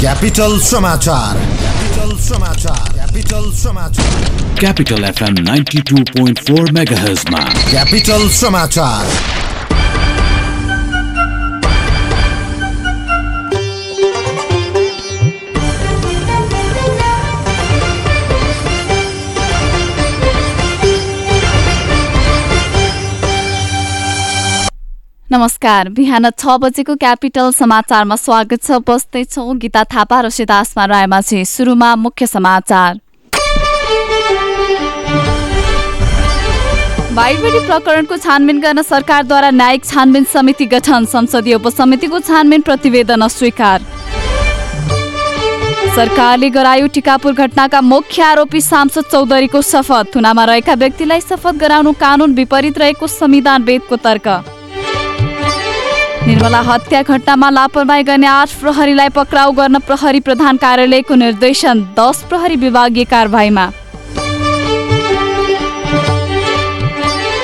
Capital समाचार capital समाचार capital समाचार capital FM ninety two point four mega capital समाचार नमस्कार बिहान छ बजेको क्यापिटल समाचारमा स्वागत छ। बस्दैछौ गीता थापा र सिदासमा रायमाझी। सुरुमा मुख्य समाचार। बाइकबेडी प्रकरणको छानबिन गर्न सरकारद्वारा न्यायिक छानबिन समिति गठन। संसदीय उपसमितिको छानबिन प्रतिवेदन अस्वीकार। सरकारले गरायो टिकापुर घटनाका मुख्य आरोपी सांसद चौधरीको शपथ। थुनामा रहेका व्यक्तिलाई शपथ गराउनु कानून विपरीत रहेको संविधानवेदको तर्क। निर्मला हत्या घटनामा लापरवाही गर्ने आठ प्रहरीलाई पक्राउ गर्न प्रहरी प्रधान कार्यालयको निर्देशन दस प्रहरी विभागीय कारवाहीमा।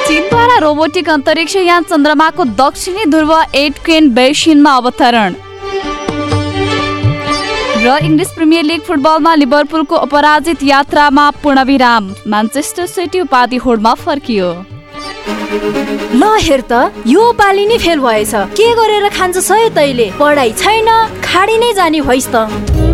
चीनद्वारा रोबोटिक अन्तरिक्ष यान चन्द्रमाको दक्षिणी ध्रुव एटकेन बेसिनमा अवतरण। र इङ्ग्लिस प्रिमियर लिग फुटबलमा लिभरपुलको अपराजित यात्रामा पूर्णविराम। म्यान्चेस्टर सिटी उपाधि होडमा फर्कियो। ल हेर त यो पालि नै फेल भएछ। के गरेर खान्छ सय तैले? पढाइ छैन खाडी नै जाने भइस् त।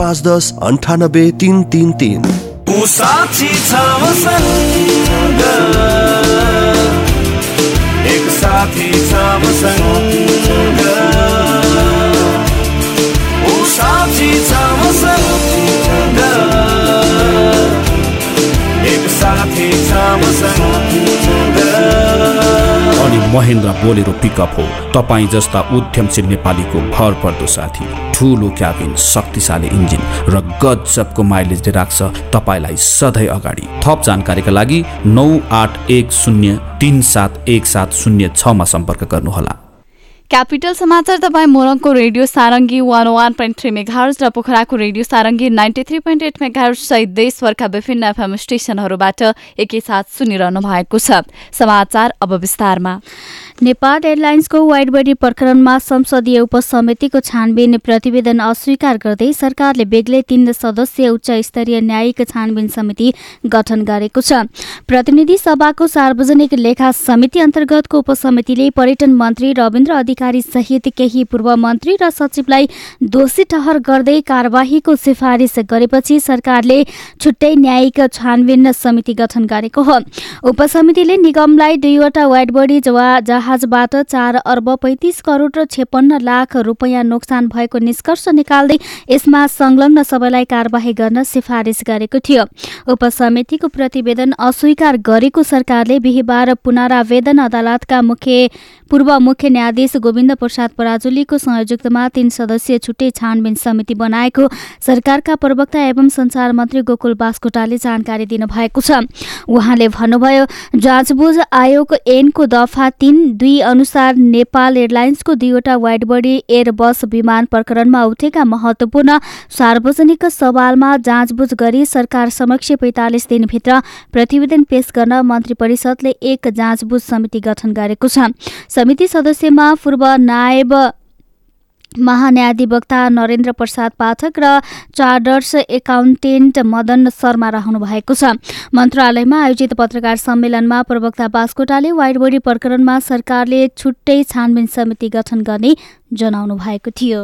पाँच दस अन्ठानब्बे तिन तिन तिन। साथी महेन्द्र बोलेरो पिकअप हो। तपाईँ जस्ता उद्यमशील नेपालीको भर पर्दो साथी ठुलो क्याबिन शक्तिशाली इन्जिन र गजबको माइलेजले राख्छ तपाईँलाई सधैँ अगाडि। थप जानकारीका लागि नौ आठ एक शून्य तिन सात एक सात शून्य छमा सम्पर्क गर्नुहोला। क्यापिटल समाचार तपाईँ मोरङको radio Sarangi one one point three megahertz र पोखराको radio Sarangi ninety three point eight megahertz सहित देशभरका विभिन्न एफएम स्टेशनहरूबाट एकैसाथ सुनिरहनु भएको छ। समाचार अब विस्तारमा। नेपाल एयरलाइन्सको वाइड बडी प्रकरणमा संसदीय उपसमितिको छानबिन प्रतिवेदन अस्वीकार गर्दै सरकारले बेग्लै तीन सदस्यीय उच्च स्तरीय न्यायिक छानबिन समिति गठन गरेको छ। प्रतिनिधि सभाको सार्वजनिक लेखा समिति अन्तर्गतको उपसमितिले पर्यटन मन्त्री रविन्द्र अधिकारी सहित केही पूर्व मन्त्री र सचिवलाई दोषी ठहर गर्दै कार्यवाहीको सिफारिस गरेपछि सरकारले छुट्टै न्यायिक छानबिन समिति गठन गरेको हो। उपसमितिले निगमलाई दुईवटा वाइड बडी जहाजबाट चार अर्ब पैंतिस करोड र छेपन्न लाख रुपियाँ नोक्सान भएको निष्कर्ष निकाल्दै यसमा संलग्न सबैलाई कार्यवाही गर्न सिफारिस गरेको थियो। उपसमितिको प्रतिवेदन अस्वीकार गरेको सरकारले बिहिबार पुनरावेदन अदालतका मुख्य पूर्व मुख्य न्यायाधीश गोविन्द प्रसाद पराजुलीको संयोजकमा तीन सदस्यीय छुट्टै छानबिन समिति बनाएको सरकारका प्रवक्ता एवं संचार मन्त्री गोकुल बास्कोटाले जानकारी दिनुभएको छ। उहाँले भन्नुभयो जाँचबुझ आयोग एनको दफा तीन दुई अनुसार नेपाल एयरलाइन्सको दुईवटा वाइड बडी एयर बस विमान प्रकरणमा उठेका महत्वपूर्ण सार्वजनिक सवालमा जाँचबुझ गरी सरकार समक्ष पैंतालिस दिनभित्र प्रतिवेदन पेश गर्न मन्त्री परिषदले एक जाँचबुझ समिति गठन गरेको छ। समिति सदस्यमा पूर्व नायब महान्यायाधिवक्ता नरेन्द्र प्रसाद पाठक र चार्टर्स एकाउन्टेन्ट मदन शर्मा रहनु भएको छ। मन्त्रालयमा आयोजित पत्रकार सम्मेलनमा प्रवक्ता बास्कोटाले वाइड बडी प्रकरणमा सरकारले छुट्टै छानबिन समिति गठन गर्ने जनाउनु भएको थियो।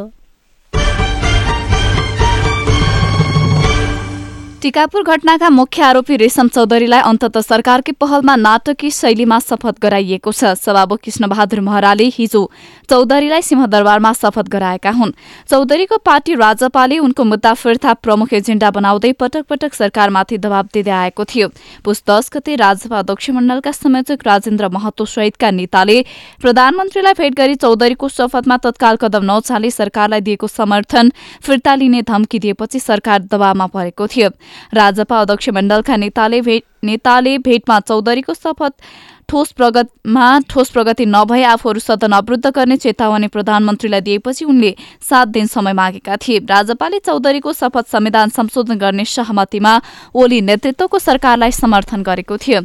टिकापुर घटनाका मुख्य आरोपी रेशम चौधरीलाई अन्तत सरकारकै पहलमा नाटकीय शैलीमा शपथ गराइएको छ। सभामुख कृष्णबहादुर महराले हिजो चौधरीलाई सिंहदरबारमा शपथ गराएका हुन्। चौधरीको पार्टी राजपाले उनको मुद्दा फिर्ता प्रमुख एजेण्डा बनाउँदै पटक पटक सरकारमाथि दबाव दिँदै आएको थियो। पुस दस गते राजपा अध्यक्ष मण्डलका संयोजक राजेन्द्र महतो सहितका नेताले प्रधानमन्त्रीलाई भेट गरी चौधरीको शपथमा तत्काल कदम नचाली सरकारलाई दिएको समर्थन फिर्ता लिने धम्की दिएपछि सरकार दबावमा परेको थियो। राजपा अध्यक्ष मण्डलका नेताले भेट नेताले भेटमा चौधरीको शपथ ठोस प्रगतिमा ठोस प्रगति नभए आफूहरू सदन अवरुद्ध गर्ने चेतावनी प्रधानमन्त्रीलाई दिएपछि उनले सात दिन समय मागेका थिए। राजपाले चौधरीको शपथ संविधान संशोधन गर्ने सहमतिमा ओली नेतृत्वको सरकारलाई समर्थन गरेको थियो।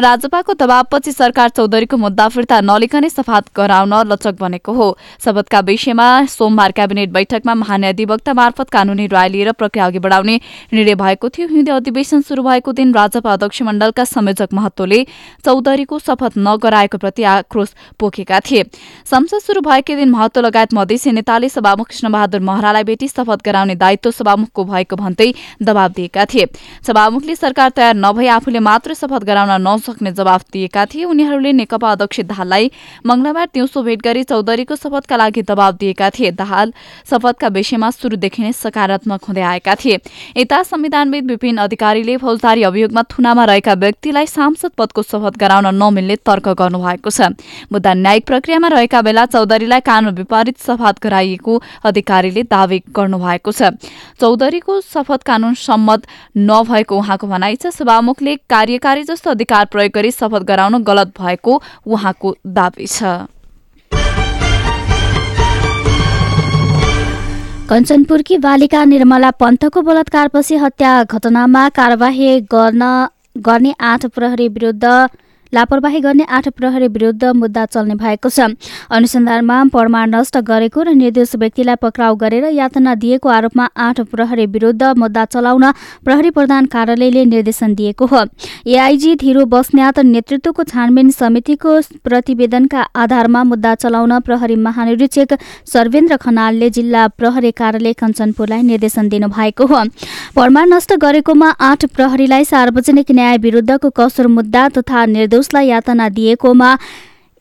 राजपाको दबावपछि सरकार चौधरीको मुद्दा फिर्ता नलिकने शपथ गराउन लचक बनेको हो। शपथका विषयमा सोमबार क्याबिनेट बैठकमा महान्याधिवक्ता मार्फत कानूनी राय लिएर प्रक्रिया अघि बढाउने निर्णय भएको थियो। हिउँदे अधिवेशन शुरू भएको दिन राजपा अध्यक्ष मण्डलका संयोजक महत्वले चौधरीको शपथ नगराएको प्रति आक्रोश पोखेका थिए। संसद शुरू भएकै दिन महत्व लगायत मधेसी नेताले सभामुख कृष्णबहादुर महरालाई भेटी शपथ गराउने दायित्व सभामुखको भएको भन्दै दबाव दिएका थिए। सभामुखले सरकार तयार नभई आफूले मात्र शपथ गराउन नसक्ने जवाफ दिएका थिए। उनीहरूले नेकपा अध्यक्ष दाहाललाई मंगलबार दिउँसो भेट गरी चौधरीको शपथका लागि दबाव दिएका थिए। दाहाल शपथका विषयमा शुरूदेखि नै सकारात्मक हुँदै आएका थिए। यता संविधानविद विपिन अधिकारीले फौजदारी अभियोगमा थुनामा रहेका व्यक्तिलाई सांसद पदको शपथ गराउन नमिल्ने तर्क गर्नुभएको छ। मुद्दा न्यायिक प्रक्रियामा रहेका बेला चौधरीलाई कानून विपरीत शपथ गराइएको अधिकारीले दावी गर्नुभएको छ। चौधरीको शपथ कानून सम्मत नभएको उहाँको भनाइ छ। सभामुखले कार्यकारी जस्तो अधिकार प्रयोग गरी शपथ गराउन गलत भएको उहाँको दावी छ। कञ्चनपुरकी बालिका निर्मला पन्तको बलात्कारपछि हत्या घटनामा कार्यवाही गर्न गर्ने आठ प्रहरी विरुद्ध लापरवाही गर्ने आठ प्रहरी विरुद्ध मुद्दा चल्ने भएको छ। अनुसन्धानमा प्रमाण नष्ट गरेको र निर्दोष व्यक्तिलाई पक्राउ गरेर यातना दिएको आरोपमा आठ प्रहरी विरुद्ध मुद्दा चलाउन प्रहरी प्रधान कार्यालयले निर्देशन दिएको हो। एआइजी धिरो बस्न्यात नेतृत्वको छानबिन समितिको प्रतिवेदनका आधारमा मुद्दा चलाउन प्रहरी महानिरीक्षक सर्वेन्द्र खनालले जिल्ला प्रहरी कार्यालय कञ्चनपुरलाई निर्देशन दिनुभएको हो। प्रमाण नष्ट गरेकोमा आठ प्रहरीलाई सार्वजनिक न्याय विरुद्धको कसुर मुद्दा तथा निर्दोष निर्दोषलाई यातना दिएकोमा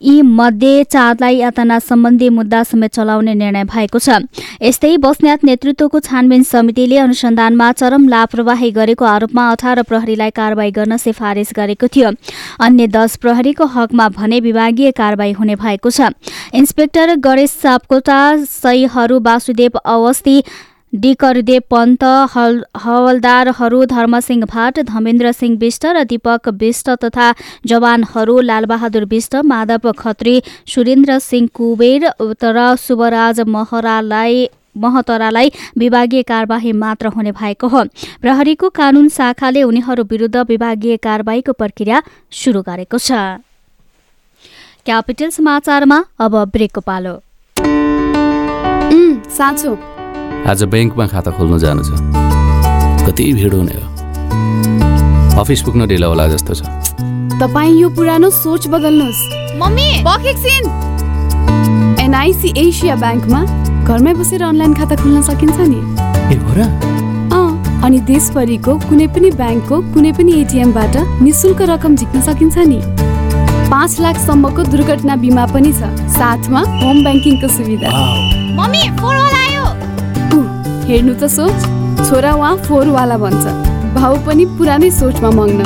यी मध्ये चारलाई यातना सम्बन्धी मुद्दा समेत चलाउने निर्णय भएको छ। यस्तै बस्न्यात नेतृत्वको छानबिन समितिले अनुसन्धानमा चरम लापरवाही गरेको आरोपमा अठार प्रहरीलाई कारवाही गर्न सिफारिस गरेको थियो। अन्य दस प्रहरीको हकमा भने विभागीय कारवाही हुने भएको छ। इन्सपेक्टर गणेश सापकोटा सहीहरू वासुदेव अवस्थी डिकरदेव पन्त हल हवलदारहरू धर्मसिंह भाट धमेन्द्र सिंह विष्ट र दीपक विष्ट तथा जवानहरू लालबहादुर विष्ट माधव खत्री सुरेन्द्र सिंह कुबेर र शुभराज महरालाई महतरालाई विभागीय कारवाही मात्र हुने भएको हो। प्रहरीको कानून शाखाले उनीहरू विरुद्ध विभागीय कारवाहीको प्रक्रिया सुरु गरेको छ। क्यापिटल समाचारमा अब ब्रेकको पालो आज ब्याङ्कमा खाता खोल्नु जानु छ। कति भिड हुने हो। अफिस पुग्न ढिलो होला जस्तो छ। तपाईँ यो पुरानो सोच बदल्नुहोस्। मम्मी एनआइसी एसिया ब्याङ्कमा घरमै बसेर अनलाइन खाता खोल्न सकिन्छ नि। ए हो र? अनि देशभरिको कुनै पनि ब्याङ्कको कुनै पनि एटिएमबाट निशुल्क रकम झिक्न सकिन्छ नि। पाँच लाखसम्मको दुर्घटना बिमा पनि छ। साथमा होम ब्याङ्किङको सुविधा। मम्मी फोन आयो हेर्नु त सोच छोरा उहाँ फोरवाला भन्छ। भाउ पनि पुरानै सोचमा मग्न।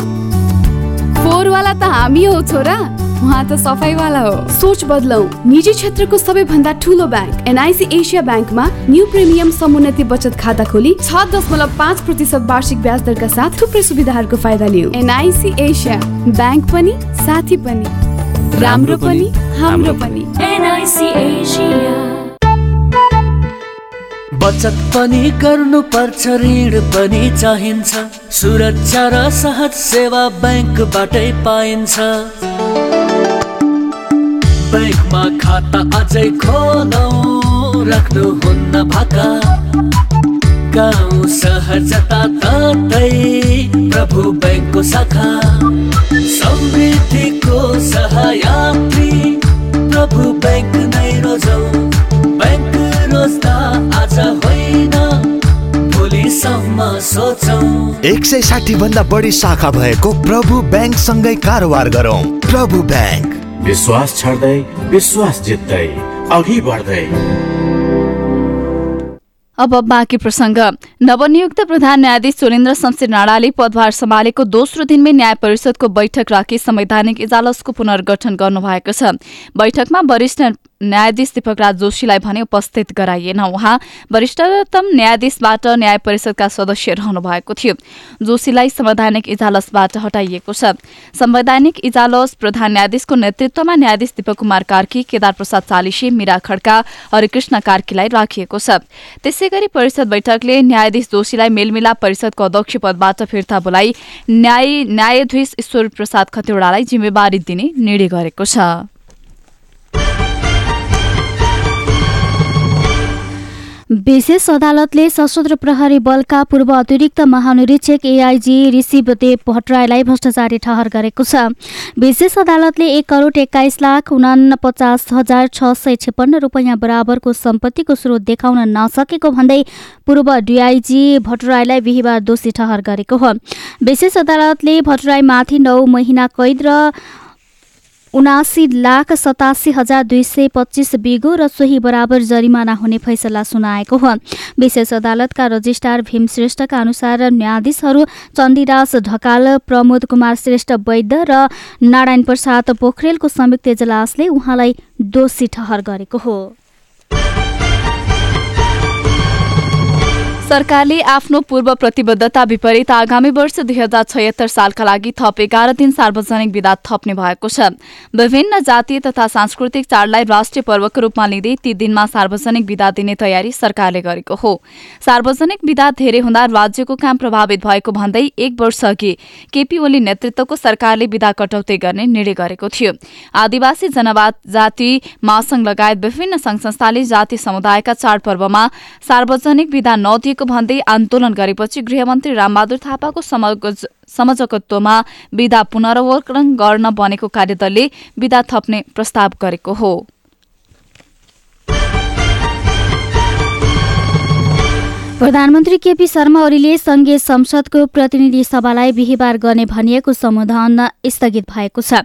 फोरवाला त हामी हो छोरा उहाँ त सफाइवाला हो। सोच बदलौ। निजी क्षेत्रको सबैभन्दा ठुलो ब्याङ्क एनआइसी एसिया ब्याङ्कमा न्यू प्रिमियम समुन्नति बचत खाता खोली छ दशमलव पाँच प्रतिशत वार्षिक ब्याज दरका साथ थुप्रै सुविधाहरूको फाइदा लियो। एनआइसी एसिया ब्याङ्क पनि साथी पनि। राम्रो पनि हाम्रो पनि। NIC Asia. बचत पनि गर्नु पर्छ ऋण पनि चाहिन्छ। सुरक्षा र सहज सेवा ब्याङ्कबाटै पाइन्छ। ब्याङ्कमा खाता अझै खोलौ राख्नुहुन्न भाका। गाउँ सहर जताततै प्रभु ब्याङ्कको शाखा। समृद्धिको सहयात्री प्रभु ब्याङ्क नै रोजौ। ब्याङ्क रोज्दा एक सय साठी भन्दा बढी शाखा भएको प्रभु ब्याङ्क सँगै कारोबार गरौँ। प्रभु ब्याङ्क। विश्वास छर्दै विश्वास जित्दै अघि बढ्दै। अब बाँकी प्रसङ्ग। नवनियुक्त प्रधान न्यायाधीश सुरेन्द्र शमशेर राणाले पदभार सम्हालेको दोस्रो दिनमै न्याय परिषदको बैठक राखी संवैधानिक इजालसको पुनर्गठन गर्नुभएको छ। बैठकमा वरिष्ठ न्यायाधीश दीपक राज जोशीलाई भने उपस्थित गराइएन उहाँ। वरिष्ठतम न्यायाधीशबाट न्याय परिषदका सदस्य रहनु भएको थियो। जोशीलाई संवैधानिक इजालसबाट हटाइएको छ। संवैधानिक इजालस प्रधान न्यायाधीशको नेतृत्वमा न्यायाधीश दीपक कुमार कार्की केदार प्रसाद चालिसे मीरा खड्का हरिकृष्ण कार्कीलाई राखिएको छ। त्यसै गरी परिषद बैठकले न्यायाधीश जोशीलाई मेलमिलाप परिषदको अध्यक्ष पदबाट फिर्ता बोलाई न्याय न्यायाधीश ईश्वर प्रसाद खतिवड़ालाई जिम्मेवारी दिने निर्णय गरेको छ। विशेष अदालतले सशस्त्र प्रहरी बलका पूर्व अतिरिक्त महानिरीक्षक एआइजी ऋषिव देव भट्टराईलाई भ्रष्टाचारी ठहर गरेको छ। विशेष अदालतले एक करोड एक्काइस लाख उना पचास हजार छ सय छेपन्न रुपियाँ बराबरको सम्पत्तिको स्रोत देखाउन नसकेको भन्दै पूर्व डिआइजी भट्टराईलाई बिहिबार दोषी ठहर गरेको हो। विशेष अदालतले भट्टराईमाथि नौ महिना कैद र उनासी लाख सतासी हजार दुई सय पच्चिस बिगो र सोही बराबर जरिमाना हुने फैसला सुनाएको हो। विशेष अदालतका रजिस्ट्रार भीम श्रेष्ठका अनुसार न्यायाधीशहरू चण्डीदास ढकाल प्रमोद कुमार श्रेष्ठ वैद्य र नारायण प्रसाद पोखरेलको संयुक्त इजलासले उहाँलाई दोषी ठहर गरेको हो। सरकारले आफ्नो पूर्व प्रतिबद्धता विपरीत आगामी वर्ष दुई हजार छयत्तर सालका लागि थप एघार दिन सार्वजनिक विदा थप्ने भएको छ। विभिन्न जातीय तथा सांस्कृतिक चाडलाई राष्ट्रिय पर्वको रूपमा लिँदै ती दिनमा सार्वजनिक विदा दिने तयारी सरकारले गरेको हो। सार्वजनिक विदा धेरै हुँदा राज्यको काम प्रभावित भएको भन्दै एक वर्ष अघि केपी ओली नेतृत्वको सरकारले विदा कटौती गर्ने निर्णय गरेको थियो। आदिवासी जनजाति महासंघ लगायत विभिन्न संघ संस्थाले जाति समुदायका चाडपर्वमा सार्वजनिक विदा नदिएको भन्दै आन्दोलन गरेपछि गृहमन्त्री रामबहादुर थापाको समझकत्वमा विधा पुनरावलोकन गर्न बनेको कार्यदलले विधा थप्ने प्रस्ताव गरेको हो। प्रधानमन्त्री केपी शर्मा ओलीले संघीय संसदको प्रतिनिधि सभालाई बिहिबार गर्ने भनिएको समाधान स्थगित भएको छ।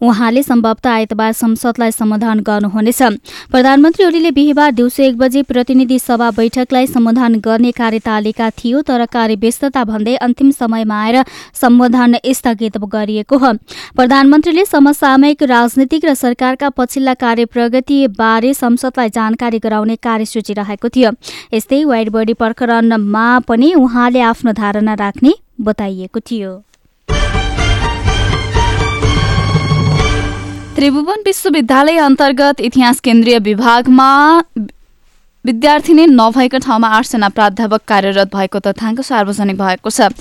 उहाँले सम्भवतः आइतबार संसदलाई समाधान गर्नुहुनेछ। प्रधानमन्त्री ओलीले बिहिबार दिउँसो एक बजे प्रतिनिधि सभा बैठकलाई समाधान गर्ने कार्यतालिका थियो तर कार्यव्यस्तता भन्दै अन्तिम समयमा आएर सम्बोधन स्थगित गरिएको हो। प्रधानमन्त्रीले समसामयिक राजनीतिक र सरकारका पछिल्ला कार्य प्रगति बारे संसदलाई जानकारी गराउने कार्यसूची रहेको थियो। यस्तै वाइट प्रकरणमा पनि उहाँले आफ्नो धारणा राख्ने बताइएको थियो। त्रिभुवन विश्वविद्यालय अन्तर्गत इतिहास केन्द्रीय विभागमा विद्यार्थी नै नभएको ठाउँमा आठजना प्राध्यापक कार्यरत भएको तथ्याङ्क सार्वजनिक भएको छ।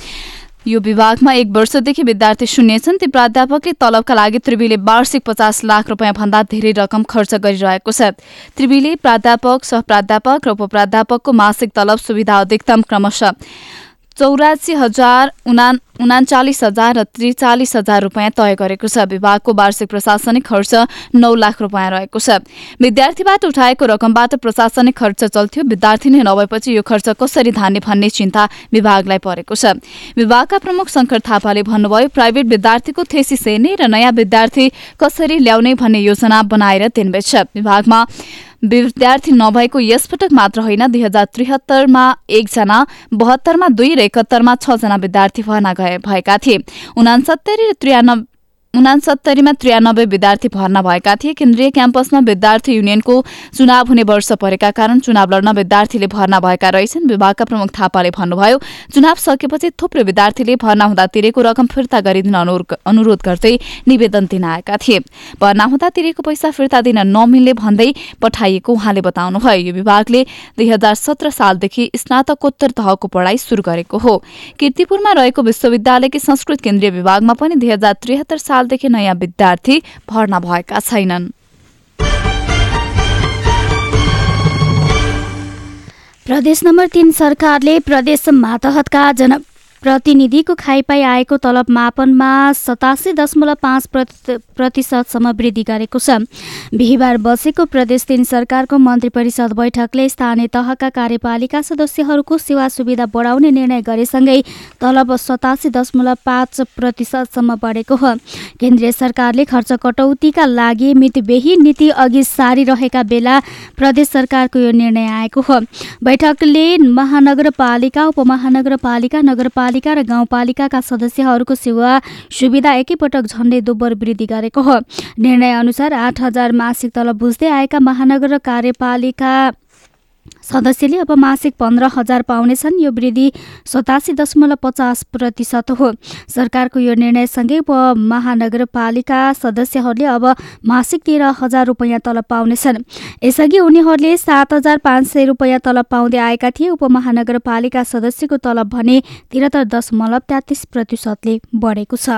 यो विभागमा एक वर्षदेखि विद्यार्थी शून्य छन्। ती प्राध्यापकले तलबका लागि त्रिवीले वार्षिक पचास लाख रुपियाँ भन्दा धेरै रकम खर्च गरिरहेको छ। त्रिवीले प्राध्यापक सहप्राध्यापक र उपप्राध्यापकको मासिक तलब सुविधा अधिकतम क्रमशः चौरासी हजार उना उनाचालिस हजार र त्रिचालिस हजार रुपियाँ तय गरेको छ। विभागको वार्षिक प्रशासनिक खर्च नौ लाख रुपियाँ रहेको छ। विद्यार्थीबाट उठाएको रकमबाट प्रशासनिक खर्च चल्थ्यो। विद्यार्थी नै नभएपछि यो खर्च कसरी धान्ने भन्ने चिन्ता विभागलाई परेको छ। विभागका प्रमुख शङ्कर थापाले भन्नुभयो प्राइभेट विद्यार्थीको थेसिस हेर्ने र नयाँ विद्यार्थी कसरी ल्याउने भन्ने योजना बनाएर दिनबेच विभागमा विद्यार्थी नभएको यसपटक मात्र होइन दुई हजार त्रिहत्तरमा एकजना बहत्तरमा दुई र एकहत्तरमा छजना विद्यार्थी भर्ना भएका थिए। उनासत्तरी र त्रियानब्बे उनासत्तरीमा त्रियानब्बे विद्यार्थी भर्ना भएका थिए। केन्द्रीय क्याम्पसमा विद्यार्थी युनियनको चुनाव हुने वर्ष परेका कारण चुनाव लड्न विद्यार्थीले भर्ना भएका रहेछन्। विभागका प्रमुख थापाले भन्नुभयो चुनाव सकेपछि थुप्रै विद्यार्थीले भर्ना हुँदा तिरेको रकम फिर्ता गरिदिन अनुरोध गर्दै निवेदन दिन आएका थिए। भर्ना हुँदा तिरेको पैसा फिर्ता दिन नमिल्ने भन्दै पठाइएको उहाँले बताउनुभयो। यो विभागले दुई हजार सत्र सालदेखि स्नातकोत्तर तहको पढ़ाई शुरू गरेको हो। किर्तिपुरमा रहेको विश्वविद्यालयकी संस्कृत केन्द्रीय विभागमा पनि दुई हजार त्रिहत्तर साल सालदेखि नयाँ विद्यार्थी भर्ना भएका छैनन्। प्रदेश नम्बर तीन सरकारले प्रदेश मातहतका जन प्रतिनिधिको खाइपाई आएको तलब मापनमा सतासी दशमलव पाँच प्रतिशतसम्म वृद्धि गरेको छ। बिहिबार बसेको प्रदेश तीन सरकारको मन्त्री परिषद बैठकले स्थानीय तहका कार्यपालिका सदस्यहरूको सेवा सुविधा बढाउने निर्णय गरेसँगै तलब सतासी दशमलव पाँच प्रतिशतसम्म बढेको हो। केन्द्रीय सरकारले खर्च कटौतीका लागि मितबेही नीति अघि सारिरहेका बेला प्रदेश सरकारको यो निर्णय आएको हो। बैठकले महानगरपालिका उपमहानगरपालिका नगरपालिका र गाउँपालिकाका सदस्यहरूको सेवा सुविधा एकैपटक झण्डै दोब्बर वृद्धि गरेको हो। निर्णय अनुसार आठ हजार मासिक तलब बुझ्दै आएका महानगर कार्यपालिका सदस्यले अब मासिक पन्ध्र हजार पाउनेछन्। यो वृद्धि सतासी दशमलव पचास प्रतिशत हो। सरकारको यो निर्णयसँगै महानगरपालिका सदस्यहरूले अब मासिक तेह्र हजार रुपियाँ तलब पाउनेछन्। यसअघि उनीहरूले सात हजार पाँच सय रुपियाँ तलब पाउँदै आएका थिए। उपमहानगरपालिका सदस्यको तलब भने त्रिहत्तर दशमलव तेत्तिस प्रतिशतले बढेको छ।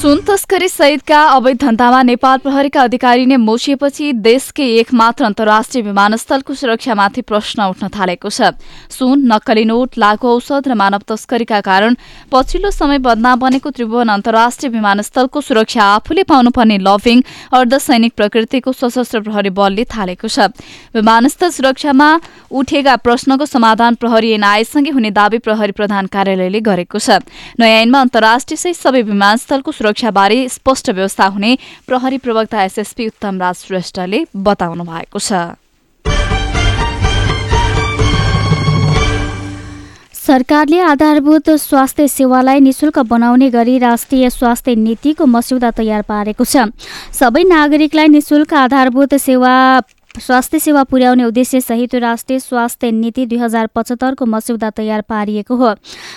सुन तस्करी सहितका अवैध धन्दामा नेपाल प्रहरीका अधिकारी नै मोसिएपछि देशकै एकमात्र अन्तर्राष्ट्रिय विमानस्थलको सुरक्षामाथि प्रश्न उठ्न थालेको छ। सुन नक्कली नोट लागु औषध र मानव तस्करीका कारण पछिल्लो समय बदनाम बनेको त्रिभुवन अन्तर्राष्ट्रिय विमानस्थलको सुरक्षा आफूले पाउनुपर्ने लभिङ अर्धसैनिक प्रकृतिको सशस्त्र प्रहरी बलले थालेको छ। विमानस्थल सुरक्षामा उठेका प्रश्नको समाधान प्रहरी एनआईसँगै हुने दावी प्रहरी प्रधान कार्यालयले गरेको छ। नयाँ ऐनमा अन्तर्राष्ट्रिय सहित सबै विमानस्थलको सुरक्षाबारे स्पष्ट व्यवस्था हुने प्रहरी प्रवक्ता एसएसपी उत्तम राज श्रेष्ठले बताउनु भएको छ। सरकारले आधारभूत स्वास्थ्य सेवालाई निशुल्क बनाउने गरी राष्ट्रिय स्वास्थ्य नीतिको मस्यौदा तयार पारेको छ। सबै नागरिकलाई निशुल्क आधारभूत सेवा स्वास्थ्य सेवा पुर्याउने उद्देश्य सहित राष्ट्रिय स्वास्थ्य नीति दुई हजार पचहत्तरको मस्यौदा तयार पारिएको हो।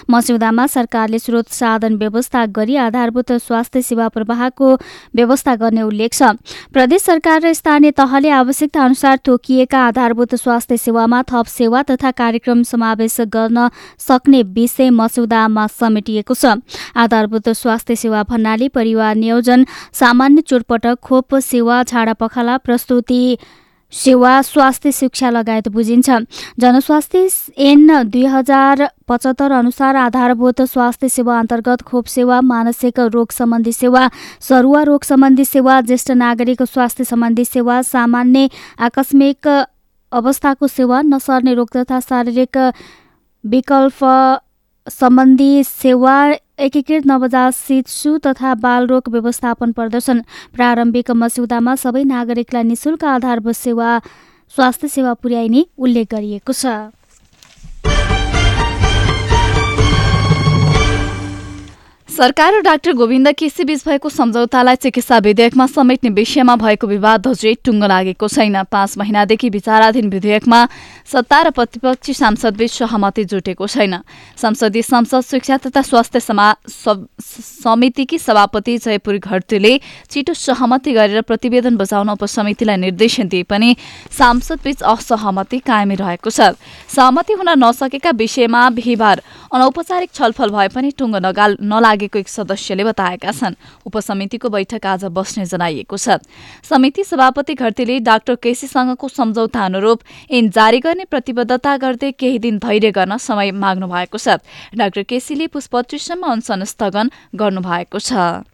मस्यौदामा सरकारले स्रोत साधन व्यवस्था गरी आधारभूत स्वास्थ्य सेवा प्रवाहको व्यवस्था गर्ने उल्लेख छ। प्रदेश सरकार र स्थानीय तहले आवश्यकता अनुसार तोकिएका आधारभूत स्वास्थ्य सेवामा थप सेवा तथा कार्यक्रम समावेश गर्न सक्ने विषय मस्यौदामा समेटिएको छ। आधारभूत स्वास्थ्य सेवा भन्नाले परिवार नियोजन सामान्य चोटपटक खोप सेवा छाडा पखाला प्रस्तुति सेवा स्वास्थ्य शिक्षा लगायत बुझिन्छ। जनस्वास्थ्य एन दुई हजार पचहत्तर अनुसार आधारभूत स्वास्थ्य सेवा अन्तर्गत खोप सेवा मानसिक रोग सम्बन्धी सेवा सरुवा रोग सम्बन्धी सेवा ज्येष्ठ नागरिक स्वास्थ्य सम्बन्धी सेवा सामान्य आकस्मिक अवस्थाको सेवा नसर्ने रोग तथा शारीरिक विकल्प सम्बन्धी सेवा एकीकृत नवजात शिशु तथा बालरोग व्यवस्थापन प्रदर्शन। प्रारम्भिक मस्यौदामा सबै नागरिकलाई निशुल्क आधारभूत सेवा स्वास्थ्य सेवा पुर्याइने उल्लेख गरिएको छ। सरकार र डाक्टर गोविन्द केसी बीच भएको सम्झौतालाई चिकित्सा विधेयकमा समेट्ने विषयमा भएको विवाद अझै टुङ्गो लागेको छैन। पाँच महिनादेखि विचाराधीन विधेयकमा सत्ता र प्रतिपक्षी सांसदबीच सहमति जुटेको छैन। संसदीय संसद शिक्षा तथा स्वास्थ्य समितिकी सभापति जयपुर घरतीले छिटो सहमति गरेर प्रतिवेदन बजाउन उपसमितिलाई निर्देशन दिए पनि सांसदबीच असहमति कायमी रहेको छ। सहमति हुन नसकेका विषयमा बिहिबार अनौपचारिक छलफल भए पनि टुङ्गो नलागे लागेको एक सदस्यले बताएका छन्। उपसमितिको बैठक आज बस्ने जनाइएको छ। समिति सभापति घरतीले डाक्टर केसीसँगको सम्झौता अनुरूप ऐन जारी गर्ने प्रतिबद्धता गर्दै केही दिन धैर्य गर्न समय माग्नु भएको छ। डाक्टर केसीले पुष्पत्रिसम्म अनसन स्थगन गर्नुभएको छ।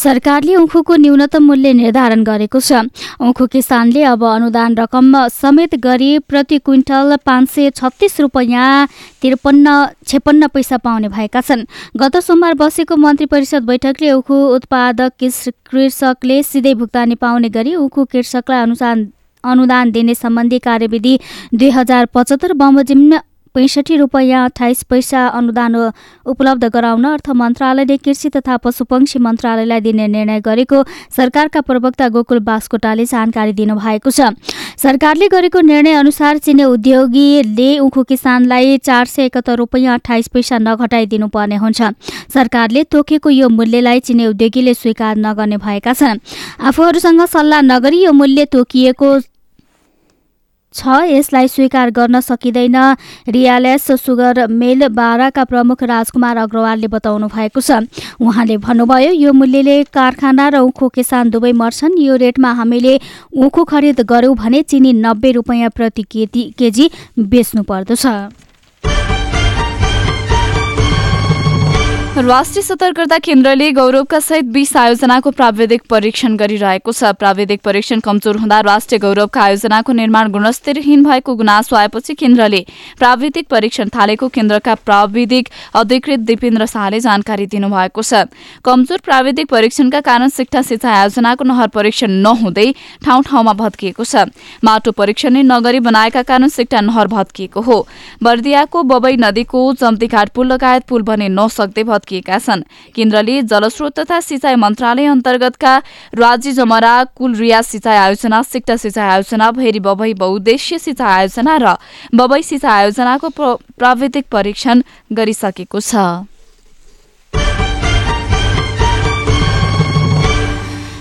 सरकारले उखुको न्यूनतम मूल्य निर्धारण गरेको छ। उखु किसानले अब अनुदान रकम समेत गरी प्रति क्विन्टल पाँच सय छत्तिस रुपियाँ त्रिपन्न छेपन्न पैसा पाउने भएका छन्। गत सोमबार बसेको मन्त्री परिषद बैठकले उखु उत्पादक कृषकले सिधै भुक्तानी पाउने गरी उखु कृषकलाई अनुदान अनुदान दिने सम्बन्धी कार्यविधि दुई हजार पचहत्तर बमोजिम पैँसठी रुपियाँ अठाइस पैसा अनुदान उपलब्ध गराउन अर्थ मन्त्रालयले कृषि तथा पशुपक्षी मन्त्रालयलाई दिने निर्णय गरेको सरकारका प्रवक्ता गोकुल बास्कोटाले जानकारी दिनुभएको छ। सरकारले गरेको निर्णय अनुसार चिने उद्योगीले उखु किसानलाई चार सय एकहत्तर रुपियाँ अठाइस पैसा नघटाइदिनु पर्ने हुन्छ। सरकारले तोकेको यो मूल्यलाई चिने उद्योगीले स्वीकार नगर्ने भएका छन्। आफूहरूसँग सल्लाह नगरी यो मूल्य तोकिएको छ यसलाई स्वीकार गर्न सकिँदैन। रियालेस सुगर मेल बाराका प्रमुख राजकुमार अग्रवालले बताउनु भएको छ। उहाँले भन्नुभयो यो मूल्यले कारखाना र उखु किसान दुवै मर्छन्। यो रेटमा हामीले उखु खरिद गर्यौँ भने चिनी नब्बे रुपियाँ प्रति केजी बेच्नु पर्दछ। राष्ट्रिय सतर्कता केन्द्रले गौरवका सहित बीस आयोजनाको प्राविधिक परीक्षण गरिरहेको छ। प्राविधिक परीक्षण कमजोर हुँदा राष्ट्रिय गौरवका आयोजनाको निर्माण गुणस्तरहीन भएको गुनासो आएपछि केन्द्रले प्राविधिक परीक्षण थालेको केन्द्रका प्राविधिक अधिकृत दिपेन्द्र शाहले जानकारी दिनुभएको छ। कमजोर प्राविधिक परीक्षणका कारण शिक्षा सिंचाई आयोजनाको नहर परीक्षण नहुँदै ठाउँ ठाउँमा भत्किएको छ। माटो परीक्षण नै नगरी बनाएका कारण सिक्टा नहर भत्किएको हो। बर्दियाको बबई नदीको जम्तीघाट पुल लगायत पुल बने नसक्दै छन्। केन्द्रले जलस्रोत तथा सिंचाई मन्त्रालय अन्तर्गतका राज्य जमरा कुलरिया सिंचाई आयोजना सिक्टा सिंचाई आयोजना भैरी बबई बहुद्देश्य सिंचाई आयोजना र बबई सिंचाई आयोजनाको प्राविधिक परीक्षण गरिसकेको छ।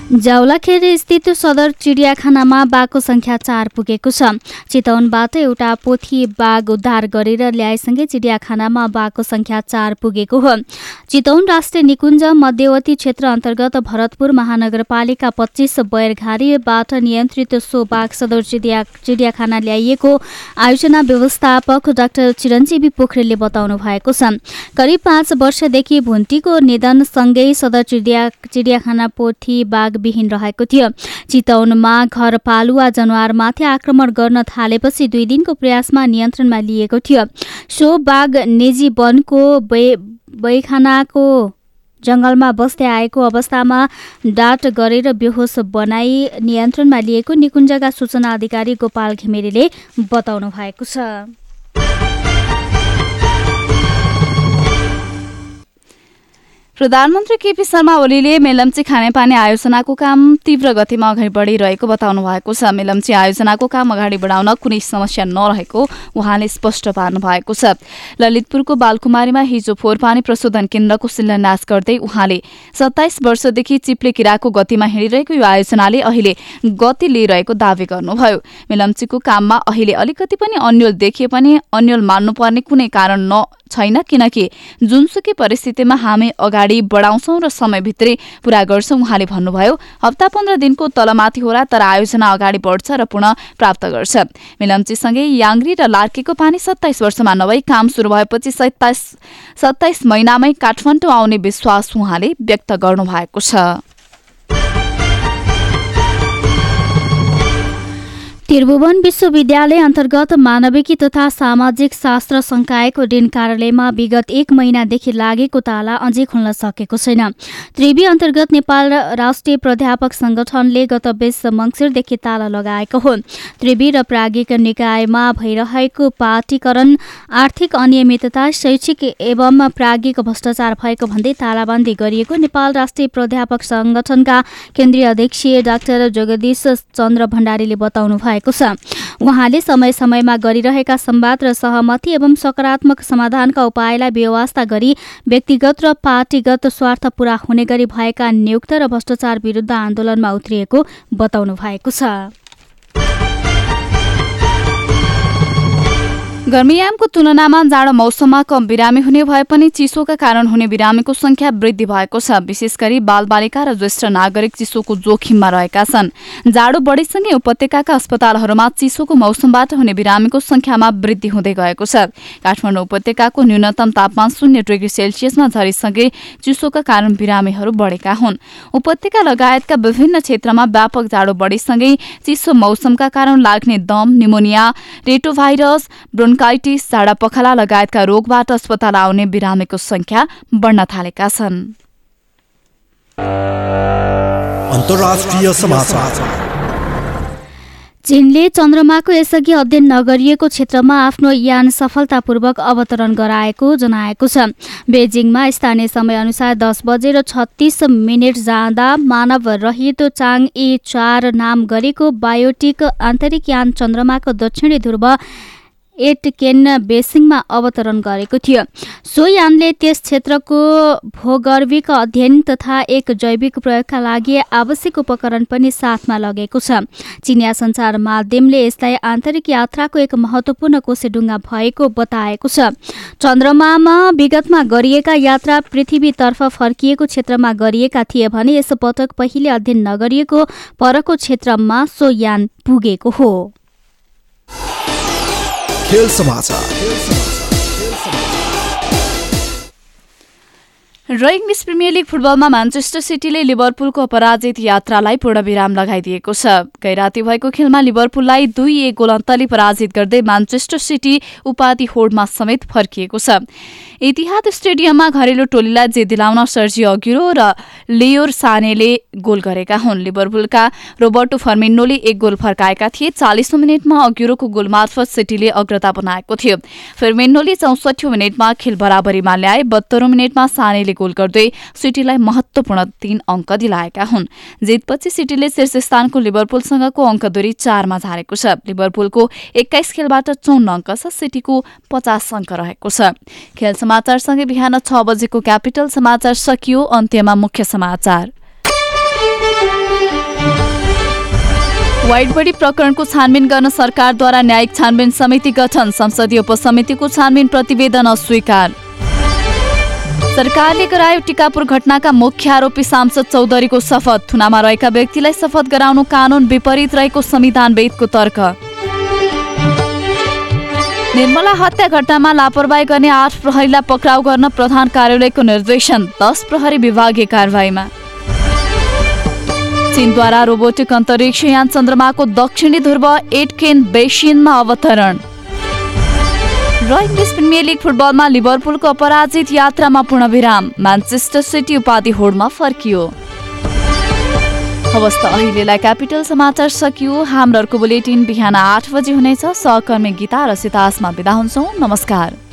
जाउलाखेर स्थित सदर चिडियाखानामा बाघको संख्या चार पुगेको छ। चितवनबाट एउटा पोथी बाघ उद्धार गरेर ल्याएसँगै चिडियाखानामा बाघको संख्या चार पुगेको हो। चितवन राष्ट्रिय निकुञ्ज मध्यवती क्षेत्र अन्तर्गत भरतपुर महानगरपालिका पच्चिस बैरघारीबाट नियन्त्रित सो बाघ सदर चिडिया चिडियाखाना ल्याइएको आयोजना व्यवस्थापक डाक्टर चिरञ्जीवी पोखरेलले बताउनु भएको छ। करिब पाँच वर्षदेखि भुन्टीको निधनसँगै सदर चिडिया चिडियाखाना पोथी बाघ विहीन रहेको थियो। चितौनमा घरपालुवा जनावरमाथि आक्रमण गर्न थालेपछि दुई दिनको प्रयासमा नियन्त्रणमा लिएको थियो। सो बाघ निजी वनको बैखानाको जङ्गलमा बस्दै आएको अवस्थामा डाट गरेर बेहोस बनाई नियन्त्रणमा लिएको निकुञ्जका सूचना अधिकारी गोपाल घिमिरेले बताउनु भएको छ। प्रधानमन्त्री केपी शर्मा ओलीले मेलम्ची खानेपानी आयोजनाको काम तीव्र गतिमा अगाडि बढिरहेको बताउनु भएको छ। मेलम्ची आयोजनाको काम अगाडि बढाउन कुनै समस्या नरहेको उहाँले स्पष्ट पार्नु भएको छ। ललितपुरको बालकुमारीमा हिजो फोहोर प्रशोधन केन्द्रको शिलान्यास गर्दै उहाँले सत्ताइस वर्षदेखि चिप्ले किराको गतिमा हिँडिरहेको यो आयोजनाले अहिले गति लिइरहेको दावी गर्नुभयो। मेलम्चीको काममा अहिले अलिकति पनि अन्यल देखिए पनि अन्यल मान्नुपर्ने कुनै कारण न छैन किनकि जुनसुकै परिस्थितिमा हामी अगाडि बढाउँछौ र समयभित्रै पूरा गर्छौं उहाँले भन्नुभयो। हप्ता पन्ध्र दिनको तलमाथि होला तर आयोजना अगाडि बढ्छ र पुनः प्राप्त गर्छ। मिलम्चीसँगै याङ्ग्री र लार्कीको पानी सत्ताइस वर्षमा नभई काम सुरु भएपछि सत्ताइस सत्ताइस महिनामै काठमाडौँ आउने विश्वास उहाँले व्यक्त गर्नुभएको छ। त्रिभुवन विश्वविद्यालय अन्तर्गत मानविकी तथा सामाजिक शास्त्र संकायको ऋण कार्यालयमा विगत एक महिनादेखि लागेको ताला अझै खुल्न सकेको छैन त्रिवी अन्तर्गत नेपाल राष्ट्रिय प्राध्यापक संगठनले गत बिस मङ्सिरदेखि ताला लगाएको हो त्रिवी र प्राज्ञिक निकायमा भइरहेको पार्टीकरण आर्थिक अनियमितता शैक्षिक एवं प्राज्ञिक भ्रष्टाचार भएको भन्दै तालाबन्दी गरिएको नेपाल राष्ट्रिय प्राध्यापक संगठनका केन्द्रीय अध्यक्ष डाक्टर जगदीश चन्द्र भण्डारीले बताउनु भएको भएको छ। उहाँले समय समयमा गरिरहेका संवाद र सहमति एवं सकारात्मक समाधानका उपायलाई व्यवस्था गरी व्यक्तिगत र पार्टीगत स्वार्थ पूरा हुने गरी भएका नियुक्त र भ्रष्टाचार विरूद्ध आन्दोलनमा उत्रिएको बताउनु भएको छ। गर्मीयामको तुलनामा जाडो मौसममा कम बिरामी हुने भए पनि चिसोका कारण हुने बिरामीको संख्या वृद्धि भएको छ। विशेष गरी बालबालिका र ज्येष्ठ नागरिक चिसोको जोखिममा रहेका छन्। जाडो बढीसँगै उपत्यकाका अस्पतालहरूमा चिसोको मौसमबाट हुने बिरामीको संख्यामा वृद्धि हुँदै गएको छ। काठमाडौँ उपत्यकाको न्यूनतम तापमान शून्य डिग्री सेल्सियसमा झरीसँगै चिसोका कारण बिरामीहरू बढेका हुन्। उपत्यका लगायतका विभिन्न क्षेत्रमा व्यापक जाडो बढीसँगै चिसो मौसमका कारण लाग्ने दम निमोनिया रेटोभाइरस ब्रोन्काइटिस झाडा पखाला लगायतका रोगबाट अस्पताल आउने बिरामीको संख्या बढ्न थालेका छन्। चीनले चन्द्रमाको यसअघि अध्ययन नगरिएको क्षेत्रमा आफ्नो यान सफलतापूर्वक अवतरण गराएको जनाएको छ। बेजिङमा स्थानीय समयअनुसार दस बजेर छत्तिस मिनट जाँदा मानव रहित चाङ ई चार नाम गरेको बायोटिक आन्तरिक यान चन्द्रमाको दक्षिणी ध्रुव एट केन बेसिङमा अवतरण गरेको थियो। सो यानले त्यस क्षेत्रको भूगर्भिक अध्ययन तथा एक जैविक प्रयोगका लागि आवश्यक उपकरण पनि साथमा लगेको छ। चिनिया सञ्चार माध्यमले यसलाई आन्तरिक यात्राको एक महत्वपूर्ण कोसेडुङ्गा भएको बताएको छ। चन्द्रमामा विगतमा गरिएका यात्रा पृथ्वीतर्फ फर्किएको क्षेत्रमा गरिएका थिए भने यस पटक पहिले अध्ययन नगरिएको परको क्षेत्रमा सो यान पुगेको हो। खेल समाचार। र इङ्ग्लिस प्रिमियर लिग फुटबलमा म्यान्चेस्टर सिटीले लिभरपुलको अपराजित यात्रालाई पूर्णविराम लगाइदिएको छ। गैराती भएको खेलमा लिभरपुललाई दुई एक गोल अन्तले पराजित गर्दै म्यान्चेस्टर सिटी उपाधि होडमा समेत फर्किएको छ। इतिहाद स्टेडियममा घरेलु टोलीलाई जित दिलाउन सर्जी अघिरो र लियोर सानेले गोल गरेका हुन्। लिभरपुलका रोबर्टो फर्मिन्नोले एक गोल फर्काएका थिए। चालिसौँ मिनटमा अघिरोको गोल मार्फत सिटीले अग्रता बनाएको थियो। फर्मिन्नोले चौसठी मिनटमा खेल बराबरीमा ल्याए बत्तरौँ मिनटमा सानेले गोल गर्दै सिटीलाई महत्वपूर्ण तीन अङ्क दिलाएका हुन्। जितपछि सिटीले शीर्ष स्थानको लिभरपुलसँगको अङ्क दूरी चारमा झारेको छ। लिभरपुलको एक्काइस खेलबाट चौन्न अङ्क छ सिटीको पचास अङ्क रहेको छ। खेल समाचारसँगै बिहान छ बजेको क्यापिटल समाचार सकियो। अन्त्यमा मुख्य समाचार। वाइट प्रकरणको छानबिन गर्न सरकारद्वारा न्यायिक छानबिन समिति गठन। संसदीय उपसमितिको छानबिन प्रतिवेदन अस्वीकार। सरकारले गरायो टिकापुर घटनाका मुख्य आरोपी सांसद चौधरीको शपथ। थुनामा रहेका व्यक्तिलाई शपथ गराउनु कानून विपरीत रहेको संविधानवेदको तर्क। निर्मला हत्या घटनामा लापरवाही गर्ने आठ प्रहरीलाई पक्राउ गर्न प्रधान कार्यालयको निर्देशन दस प्रहरी विभागीय कारवाहीमा। चीनद्वारा रोबोटिक अन्तरिक्ष यान चन्द्रमाको दक्षिणी ध्रुव एटकेन बेसिनमा अवतरण। र इङ्ग्लिस प्रिमियर लिग फुटबलमा लिभरपुलको अपराजित यात्रामा पूर्णविराम। म्यान्चेस्टर सिटी उपाधि होडमा फर्कियो। हवस् त अहिलेलाई क्यापिटल समाचार सकियो। हाम्रो बुलेटिन बिहान आठ बजी हुनेछ। सहकर्मी गीता र सितासमा बिदा हुन्छौँ। नमस्कार।